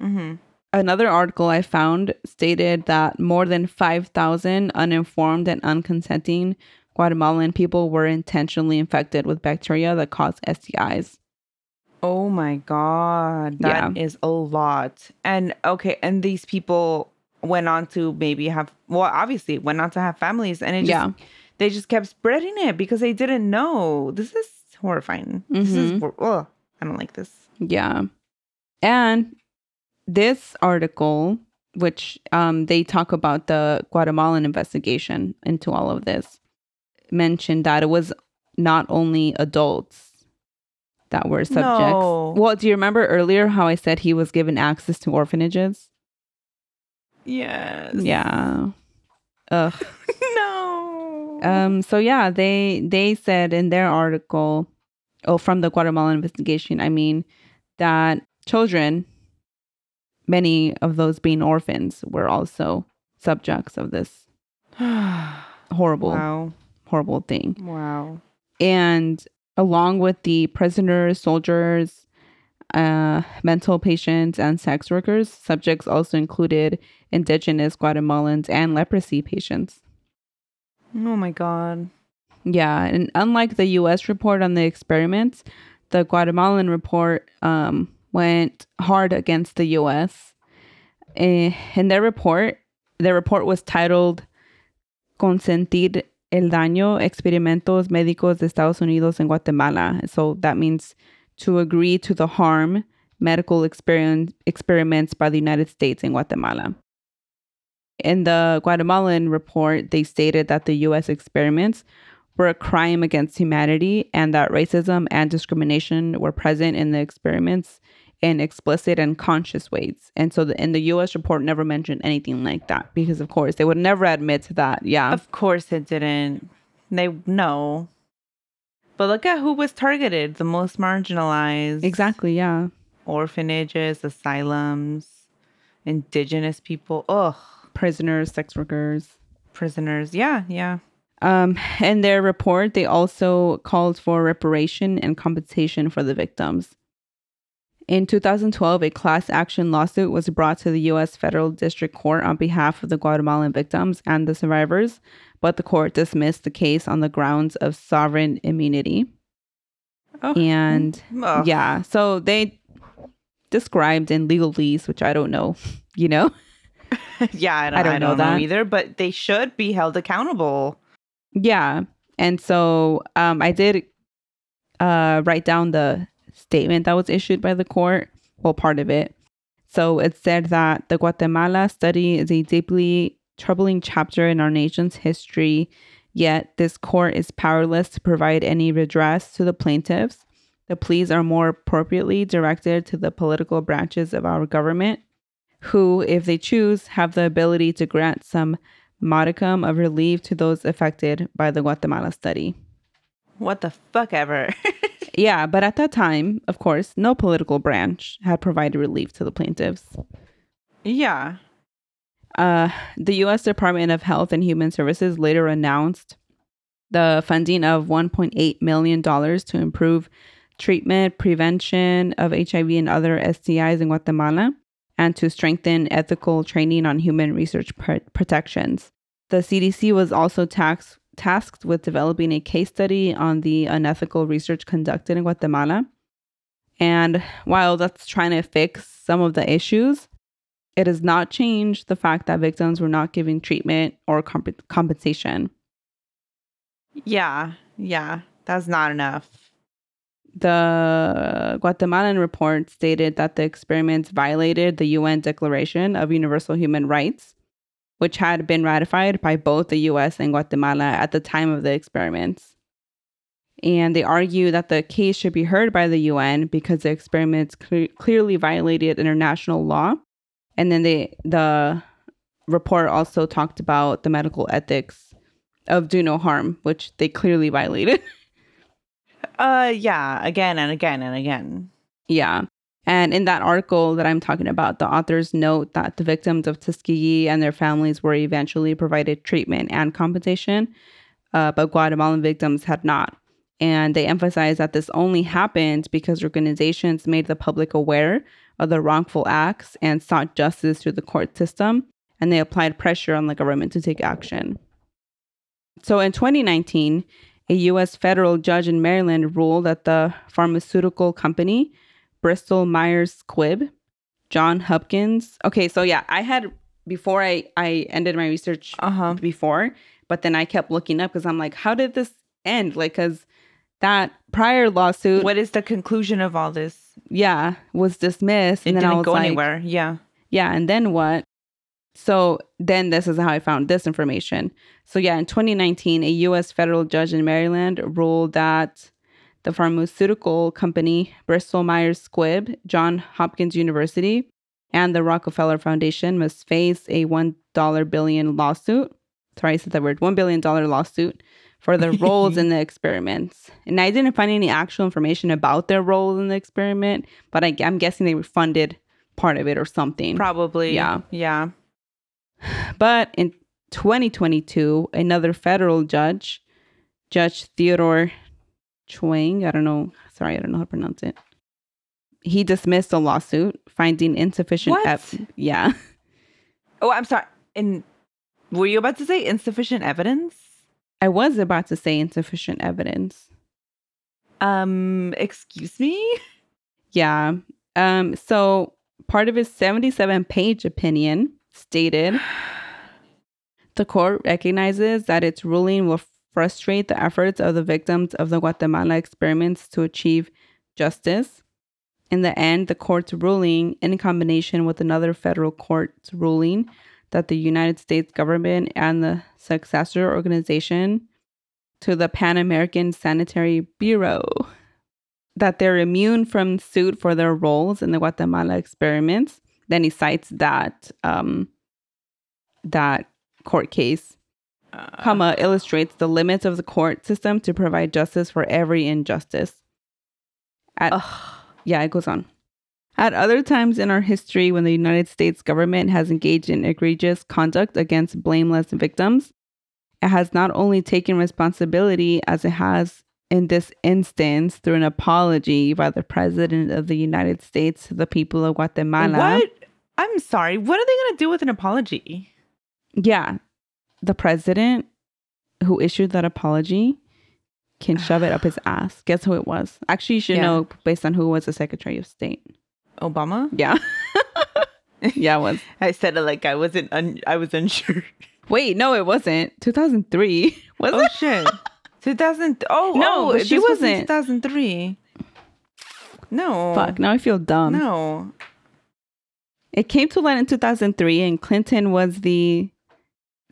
Mm-hmm. Another article I found stated that more than 5,000 uninformed and unconsenting Guatemalan people were intentionally infected with bacteria that cause STIs. Oh my god. that is Yeah. a lot. And okay, and these people went on to maybe have well, obviously went on to have families and it just Yeah. They just kept spreading it because they didn't know. This is horrifying. This is Mhm. ugh, I don't like this. Yeah. And this article, which um, they talk about the Guatemalan investigation into all of this, mentioned that it was not only adults that were subjects. No. Well, do you remember earlier how I said he was given access to orphanages? Yes. Yeah. [laughs] Ugh. no. Um, so yeah, they they said in their article, oh, from the Guatemalan investigation, I mean, that children, many of those being orphans, were also subjects of this [sighs] horrible, wow. horrible thing. Wow. And along with the prisoners, soldiers, uh, mental patients, and sex workers, subjects also included indigenous Guatemalans and leprosy patients. Oh my god. Yeah, and unlike the U.S. report on the experiments, the Guatemalan report um, went hard against the U.S. Eh, In their report, their report was titled "Consentir el daño experimentos médicos de Estados Unidos en Guatemala." So that means to agree to the harm medical experiment, experiments by the United States in Guatemala. In the Guatemalan report, they stated that the U.S. experiments were a crime against humanity and that racism and discrimination were present in the experiments in explicit and conscious ways. And so the, in the US report never mentioned anything like that because of course they would never admit to that. Yeah. Of course it didn't. They no. But look at who was targeted, the most marginalized. exactly, yeah. Orphanages, asylums, indigenous people. Ugh. Prisoners, sex workers. Prisoners. Yeah, yeah. Um, in their report, they also called for reparation and compensation for the victims. In 2012, a class action lawsuit was brought to the U.S. Federal District Court on behalf of the Guatemalan victims and the survivors, but the court dismissed the case on the grounds of sovereign immunity. Oh. And Ugh. yeah, so they described in legalese, which I don't know, [laughs] you know? [laughs] yeah, I don't, I don't I know don't know, that. either, but they should be held accountable. Yeah. And so um, I did uh, write down the statement that was issued by the court, well, part of it. So it said that the Guatemala study is a deeply troubling chapter in our nation's history, yet this court is powerless to provide any redress to the plaintiffs. The pleas are more appropriately directed to the political branches of our government, who, if they choose, have the ability to grant some modicum of relief to those affected by the Guatemala study. What the fuck ever. [laughs] Yeah, but at that time, of course, no political branch had provided relief to the plaintiffs. yeah. Uh, the U.S. Department of Health and Human Services later announced the funding of $1.8 million to improve treatment, prevention of HIV and other STIs in Guatemala, and to strengthen ethical training on human research pr- protections. The CDC was also taxed, tasked with developing a case study on the unethical research conducted in Guatemala. And while that's trying to fix some of the issues, it does not change the fact that victims were not given treatment or comp- compensation. Yeah. Yeah. That's not enough. The Guatemalan report stated that the experiments violated the UN Declaration of Universal Human Rights, which had been ratified by both the US and Guatemala at the time of the experiments. And they argue that the case should be heard by the UN because the experiments cle- clearly violated international law And then they the report also talked about the medical ethics of do no harm, which they clearly violated. [laughs] Uh, yeah, again and again and again. yeah. And in that article that I'm talking about, the authors note that the victims of Tuskegee and their families were eventually provided treatment and compensation, uh, but Guatemalan victims had not. And they emphasize that this only happened because organizations made the public aware of the wrongful acts and sought justice through the court system, and they applied pressure on the government to take action. So in 2019, a U.S. federal judge in Maryland ruled that the pharmaceutical company Bristol Myers Squibb, John Hopkins. Okay, so yeah, I had before I I ended my research Uh huh. before, but then I kept looking up because I'm like, how did this end? Like, because that prior lawsuit, What is the conclusion of all this? yeah, was dismissed, It and then I didn't was go like, anywhere. Yeah. yeah, and then what? So then this is how I found this information. So yeah, in 2019, a US federal judge in Maryland ruled that the pharmaceutical company Bristol Myers Squibb, John Hopkins University, and the Rockefeller Foundation must face a 1 billion lawsuit. Sorry, I said that word, $1 billion lawsuit for their [laughs] roles in the experiments. And I didn't find any actual information about their roles in the experiment, but I, I'm guessing they funded part of it or something. Probably. Yeah. Yeah. But in 2022, another federal judge, Judge Theodore Chuang, I don't know, sorry, I don't know how to pronounce it. He dismissed the lawsuit, finding insufficient. What? ev- yeah, [laughs] Oh, I'm sorry. And were you about to say insufficient evidence? I was about to say insufficient evidence. Um, excuse me? Yeah. Um. So part of his 77 page opinion stated the court recognizes that its ruling will frustrate the efforts of the victims of the Guatemala experiments to achieve justice. In the end, the court's ruling, in combination with another federal court's ruling that the United States government and the successor organization to the Pan American Sanitary Bureau that they're immune from suit for their roles in the Guatemala experiments. Then he cites that um, that court case, Uh, comma illustrates the limits of the court system to provide justice for every injustice. At, yeah, it goes on. At other times in our history, when the United States government has engaged in egregious conduct against blameless victims, it has not only taken responsibility as it has in this instance through an apology by the President of the United States to the people of Guatemala. What? I'm sorry. What are they going to do with an apology? Yeah, the president who issued that apology can shove it up his [sighs] ass. Guess who it was? Actually, you should Yeah. know based on who was the Secretary of State. Obama? Yeah. [laughs] yeah, it was. I said it like I wasn't. Un- I was unsure. Wait, no, it wasn't. 2003. [laughs] Was oh it? shit. [laughs] 2000. Oh No, oh, she was wasn't. 2003. No. Fuck, now I feel dumb. No. It came to light in 2003, and Clinton was the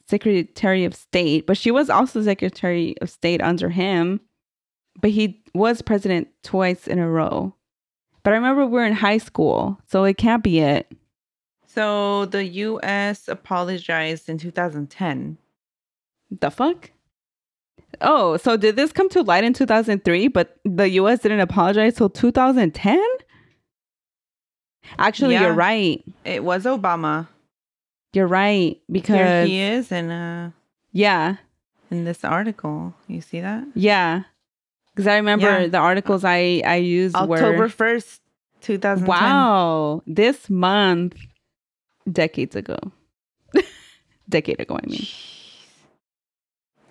Secretary of State, but she was also Secretary of State under him. But he was president twice in a row. But I remember we are in high school, so it can't be it. So the U.S. apologized in 2010. The fuck? Oh, so did this come to light in 2003, but the US didn't apologize till 2010? Actually, Yeah. you're right. It was Obama. You're right Here because he is in uh yeah, in this article. You see that? yeah. Because I remember Yeah. the articles I I used October were 1st, 2010. wow, this month, decades ago, [laughs] decade ago. I mean,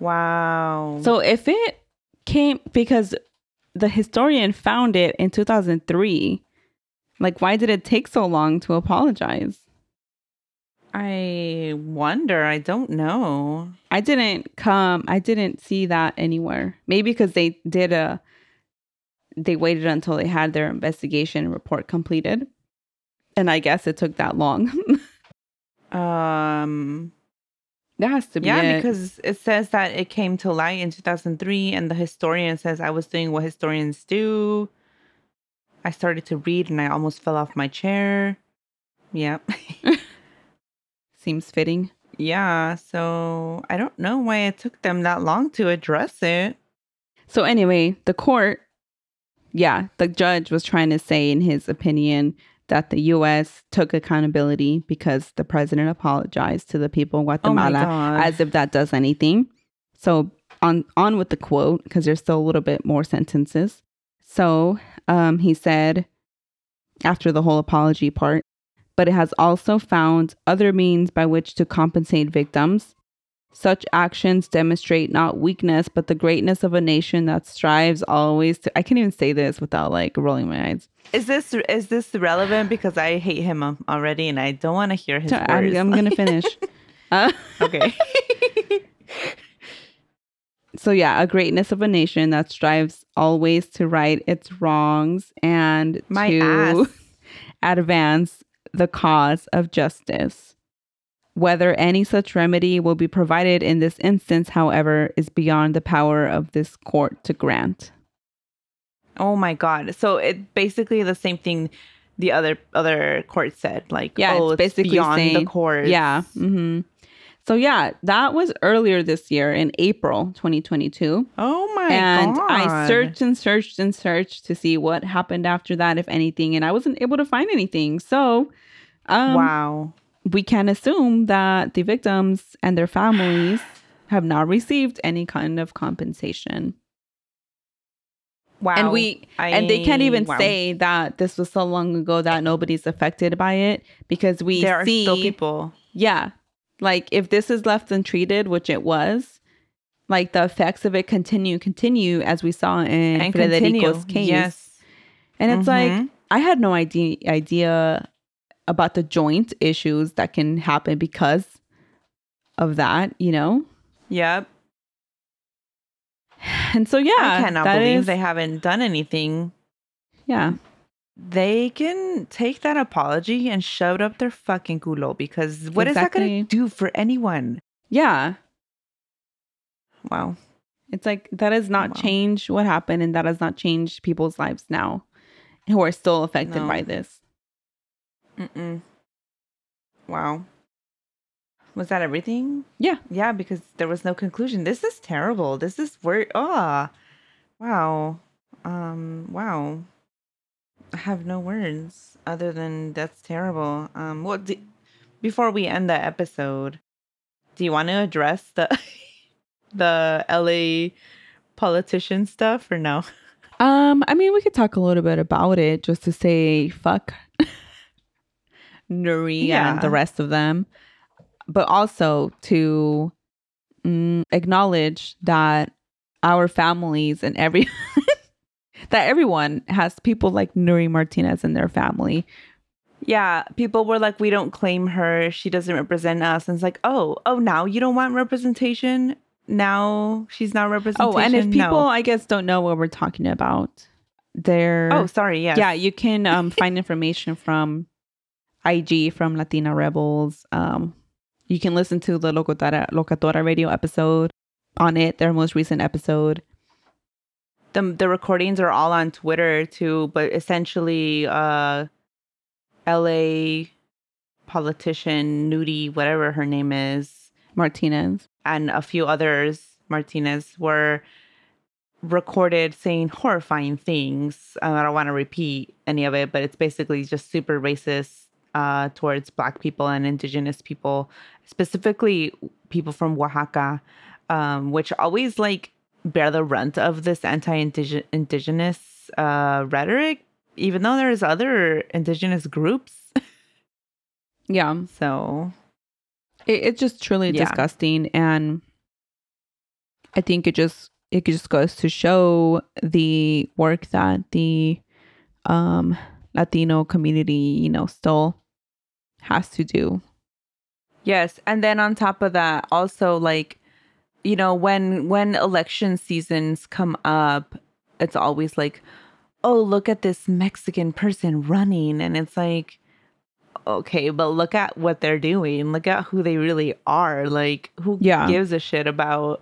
Wow. so if it came because the historian found it in 2003, like why did it take so long to apologize? I wonder. I don't know. I didn't come. I didn't see that anywhere. Maybe because they did a. They waited until they had their investigation report completed, and I guess it took that long. [laughs] Um that has to be yeah, it. because it says that it came to light in 2003 and the historian says I was doing what historians do. I started to read and I almost fell off my chair. Yep. [laughs] Seems fitting. yeah. So I don't know why it took them that long to address it. So anyway, the court, yeah, the judge was trying to say in his opinion that the U.S. took accountability because the president apologized to the people of Guatemala, Oh as if that does anything. So on on with the quote because there's still a little bit more sentences. So um, he said after the whole apology part, but it has also found other means by which to compensate victims. Such actions demonstrate not weakness, but the greatness of a nation that strives always to. I can't even say this without like rolling my eyes. Is this is this relevant? Because I hate him um, already, and I don't want to hear his So I'm, words. I'm gonna finish. [laughs] uh, okay. [laughs] so yeah, a greatness of a nation that strives always to right its wrongs and My to ass. [laughs] advance the cause of justice. Whether any such remedy will be provided in this instance, however, is beyond the power of this court to grant. Oh my god. So it basically the same thing the other other court said. Like, Yeah, oh, it's it's basically beyond saying- the court. Yeah. hmm So yeah, that was earlier this year in April 2022. Oh my and god. I searched and searched and searched to see what happened after that, if anything, and I wasn't able to find anything. So, um, wow. We can assume that the victims and their families [sighs] have not received any kind of compensation. Wow. And we and they can't even wow. say that this was so long ago that nobody's affected by it because we there are see still people. yeah. Like if this is left untreated, which it was, like the effects of it continue, continue as we saw in And Frederico's continue. case. Yes. And it's like Mhm. I had no idea idea about the joint issues that can happen because of that, you know? Yep. And so yeah, I cannot believe is- they haven't done anything. yeah. They can take that apology and shove it up their fucking culo because what is that going to do for anyone? Yeah. Wow. It's like that has not Wow. change what happened and that has not changed people's lives now who are still affected No. by this. Mm-mm. Wow. Was that everything? Yeah. Yeah, because there was no conclusion. This is terrible. This is where ah. wow. Um wow. I have no words other than that's terrible. Um what do, before we end the episode, do you want to address the [laughs] the LA politician stuff or no? Um, I mean, we could talk a little bit about it just to say fuck [laughs] Nury and the rest of them, but also to mm, acknowledge that our families and every [laughs] that everyone has people like Nury Martinez in their family. Yeah, people were like, we don't claim her. She doesn't represent us. And it's like, oh, oh, now you don't want representation? Now she's not representation? Oh, and if people, No. I guess, don't know what we're talking about, they're Oh, sorry. Yeah. yeah, you can um, find [laughs] information from IG from Latina Rebels. Um, you can listen to the Locatora, Locatora radio episode on it, their most recent episode. the the recordings are all on Twitter too, but essentially, uh, L.A. politician Nudie, whatever her name is, Martinez. and a few others, Martinez, were recorded saying horrifying things. I don't want to repeat any of it, but it's basically just super racist uh, towards Black people and Indigenous people, specifically people from Oaxaca, um, which always like bear the brunt of this anti-indigenous uh, rhetoric, even though there's other indigenous groups. [laughs] Yeah, So it, it's just truly Yeah. disgusting, and I think it just it just goes to show the work that the um, Latino community, you know, still has to do. Yes, and then on top of that, also like you know, when when election seasons come up, it's always like, "Oh, look at this Mexican person running." And it's like, "Okay, but look at what they're doing. Look at who they really are. Like, who Yeah. gives a shit about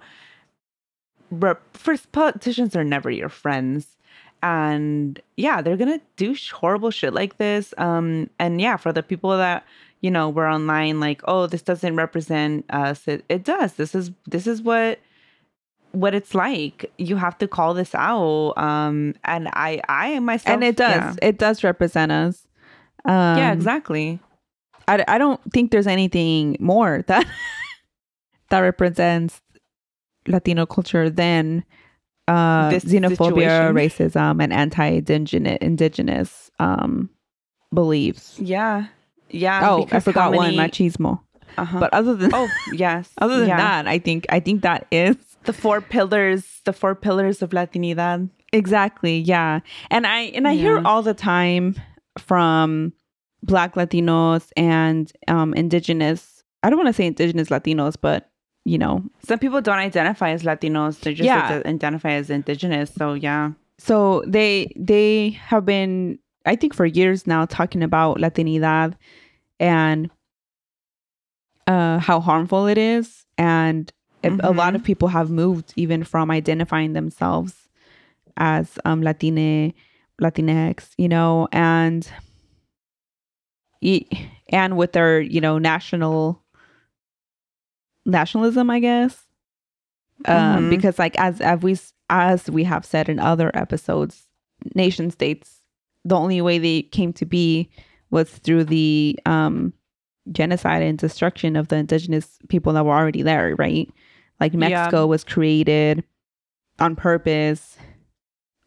rep- first politicians are never your friends." And yeah, they're gonna do horrible shit like this. Um, and yeah, for the people that you know were online, like, oh, this doesn't represent us. It, it does. This is this is what what it's like. You have to call this out. Um, and I I myself and it does yeah. it does represent us. Um, yeah, exactly. I, I don't think there's anything more that [laughs] that represents Latino culture than uh, xenophobia, situation. racism, and anti-indigenous indigenous um, beliefs. Yeah, yeah. oh, I forgot how one, machismo. Uh-huh. But other than oh [laughs] yes, other than yeah. that, I think I think that is the four pillars, the four pillars of Latinidad. exactly yeah. And I and I hear all the time from Black Latinos and um, indigenous. I don't want to say indigenous Latinos, but you know, Some people don't identify as Latinos; they just Yeah. ide- identify as indigenous. So yeah, so they they have been i think for years now talking about latinidad and uh how harmful it is and if a lot of people have moved even from identifying themselves as um latine latinx you know and and with their you know national nationalism i guess um, Mhm. because like as as we as we have said in other episodes nation states the only way they came to be was through the um genocide and destruction of the indigenous people that were already there right like Yeah. mexico was created on purpose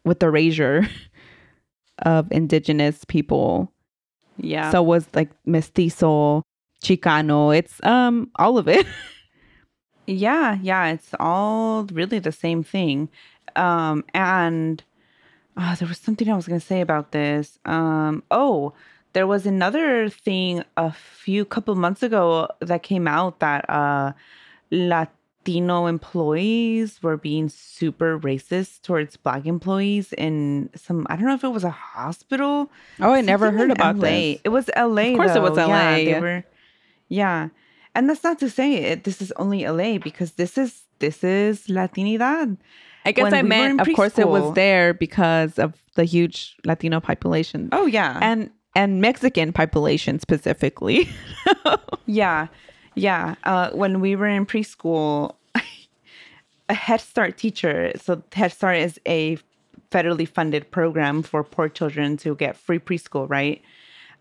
with the erasure [laughs] of indigenous people yeah. so was like mestizo chicano it's um all of it [laughs] Yeah, yeah, it's all really the same thing. Um, and uh, there was something I was going to say about this. Um, oh, there was another thing a few couple months ago that came out that uh, Latino employees were being super racist towards Black employees in some. I don't know if it was a hospital. oh i never heard about LA. this It was LA. Of course it was though. Yeah, LA. they were, yeah, and that's not to say it. This is only LA because this is this is Latinidad. I guess when I we meant, of course, it was there because of the huge Latino population Oh yeah, and and Mexican population specifically. [laughs] yeah, yeah. Uh, when we were in preschool, [laughs] a Head Start teacher. So Head Start is a federally funded program for poor children to get free preschool, right?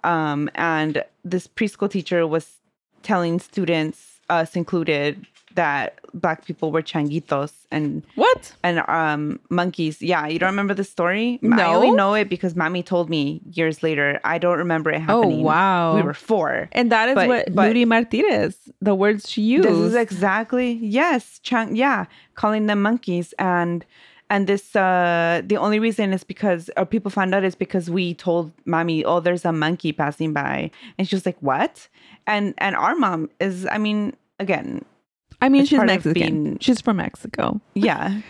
Um, and this preschool teacher was telling students, us included, that black people were changuitos and what? and um monkeys. Yeah, you don't remember the story? No, I only know it because mommy told me years later. I don't remember it happening. Oh wow! We were four. and that is but- what but- Martinez, the words she used. This is exactly yes, chang yeah, calling them monkeys and and this uh the only reason is because or people found out is because we told mommy, oh, there's a monkey passing by, and she was like, what? And and our mom is, I mean, again, I mean, she's Mexican. being- She's from Mexico. yeah,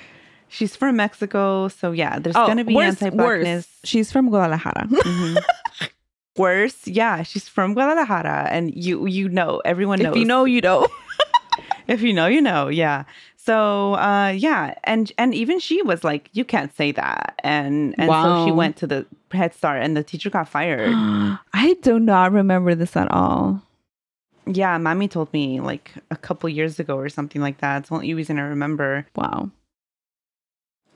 she's from Mexico, so yeah, there's Oh, gonna be worse, anti-blackness. worse. She's from Guadalajara. Mhm. [laughs] Worse, yeah, she's from Guadalajara, and you you know everyone knows. if you know, you know. [laughs] if you know, you know, yeah. So uh, yeah, and and even she was like, you can't say that, and and so she went to the Head Start, and the teacher got fired. [gasps] I do not remember this at all. yeah, mommy told me like a couple years ago or something like that. It's the only reason I remember. Wow.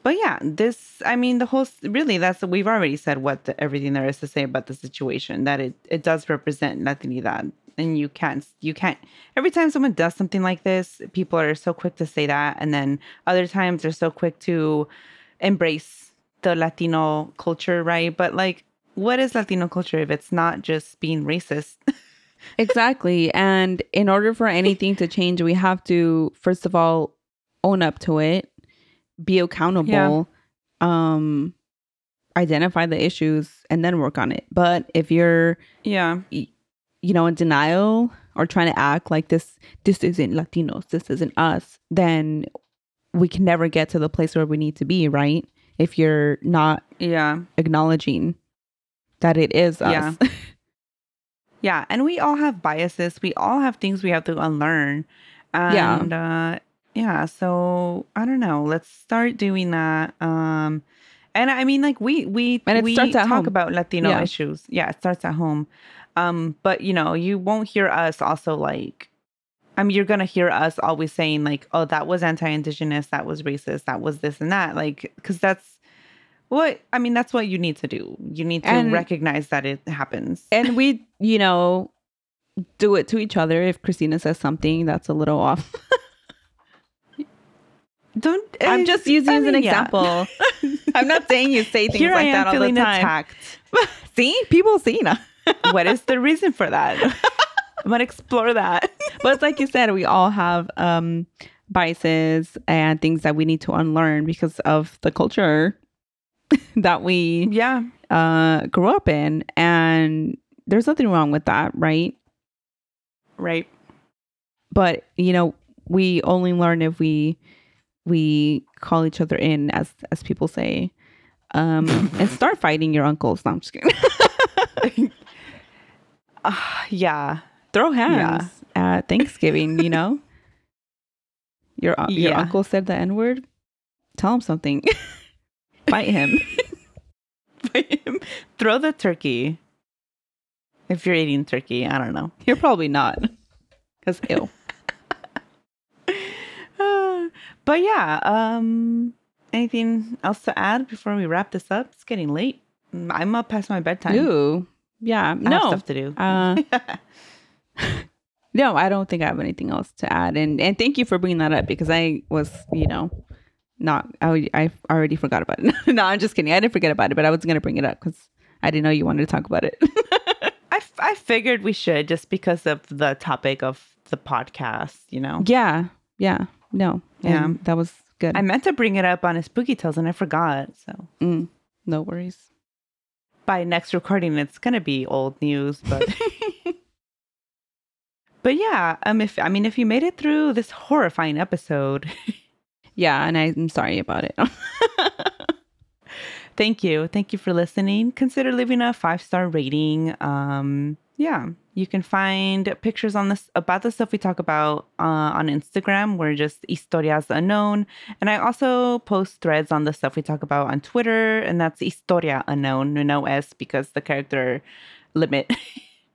But yeah, this I mean the whole really that's we've already said what the, everything there is to say about the situation that it it does represent Latinidad and you can't you can't every time someone does something like this people are so quick to say that. And then other times they're so quick to embrace the Latino culture right? But like what is Latino culture if it's not just being racist? [laughs] Exactly. and in order for anything to change, we have to, first of all, own up to it, be accountable, um, identify the issues, and then work on it. But if you're, yeah you know, in denial or trying to act like this, this isn't Latinos, this isn't us, then we can never get to the place where we need to be, right? If you're not yeah acknowledging that it is us. Yeah. [laughs] Yeah, and we all have biases. We all have things we have to unlearn. Yeah. Uh yeah, so I don't know. Let's start doing that. Um And I mean, like we we And we talk home. about Latino Yeah. issues. Yeah, it starts at home. Um, but you know, you won't hear us also like. I mean, you're gonna hear us always saying like, "Oh, that was anti-indigenous. That was racist. That was this and that." Like, because that's what I mean. That's what you need to do. You need to And- recognize that it happens. And we, you know, do it to each other if Cristina says something that's a little off. [laughs] Don't. I'm just using I as an mean, yeah. example. [laughs] I'm not saying you say things Here like I am that all the time. attacked. [laughs] See, people see now. What is the reason for that? [laughs] I'm gonna explore that. but it's like you said, we all have um, biases and things that we need to unlearn because of the culture [laughs] that we Yeah. uh, grew up in, and there's nothing wrong with that, right? Right. But you know, we only learn if we we call each other in, as as people say, um, and start fighting your uncles. No, I'm just kidding. [laughs] Uh, [sighs] yeah. Throw hands at Thanksgiving. You know, [laughs] your un- your Yeah. uncle said the n word. Tell him something. [laughs] Bite him. [laughs] Bite him. Throw the turkey. If you're eating turkey, I don't know. You're probably not, because. Uh, [sighs] but yeah, um anything else to add before we wrap this up? It's getting late. Mm, I'm up past my bedtime. Ooh, yeah, I have no, stuff to do. uh, [laughs] no, I don't think I have anything else to add. And and thank you for bringing that up because I was, you know, not I I already forgot about it. [laughs] no, I'm just kidding. I didn't forget about it, but I was gonna bring it up because I didn't know you wanted to talk about it. [laughs] I, f- I figured we should just because of the topic of the podcast, you know. yeah, yeah, no, Yeah. that was good. I meant to bring it up on a spooky tales and I forgot. So Mm, no worries. By next recording it's gonna be old news, but [laughs] But yeah, um if I mean if you made it through this horrifying episode, [laughs] Yeah, and I'm sorry about it. [laughs] thank you. Thank you for listening. Consider leaving a five star rating. Um, yeah, you can find pictures on this about the stuff we talk about uh, on Instagram. We're just historias unknown, and I also post threads on the stuff we talk about on Twitter, and that's historia unknown, no s because the character limit.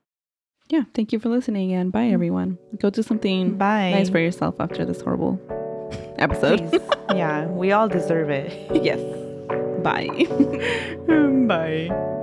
[laughs] yeah, thank you for listening, and bye everyone. Go do something Bye. nice for yourself after this horrible [laughs] episode. Yeah, we all deserve it. [laughs] yes. Bye. Bye.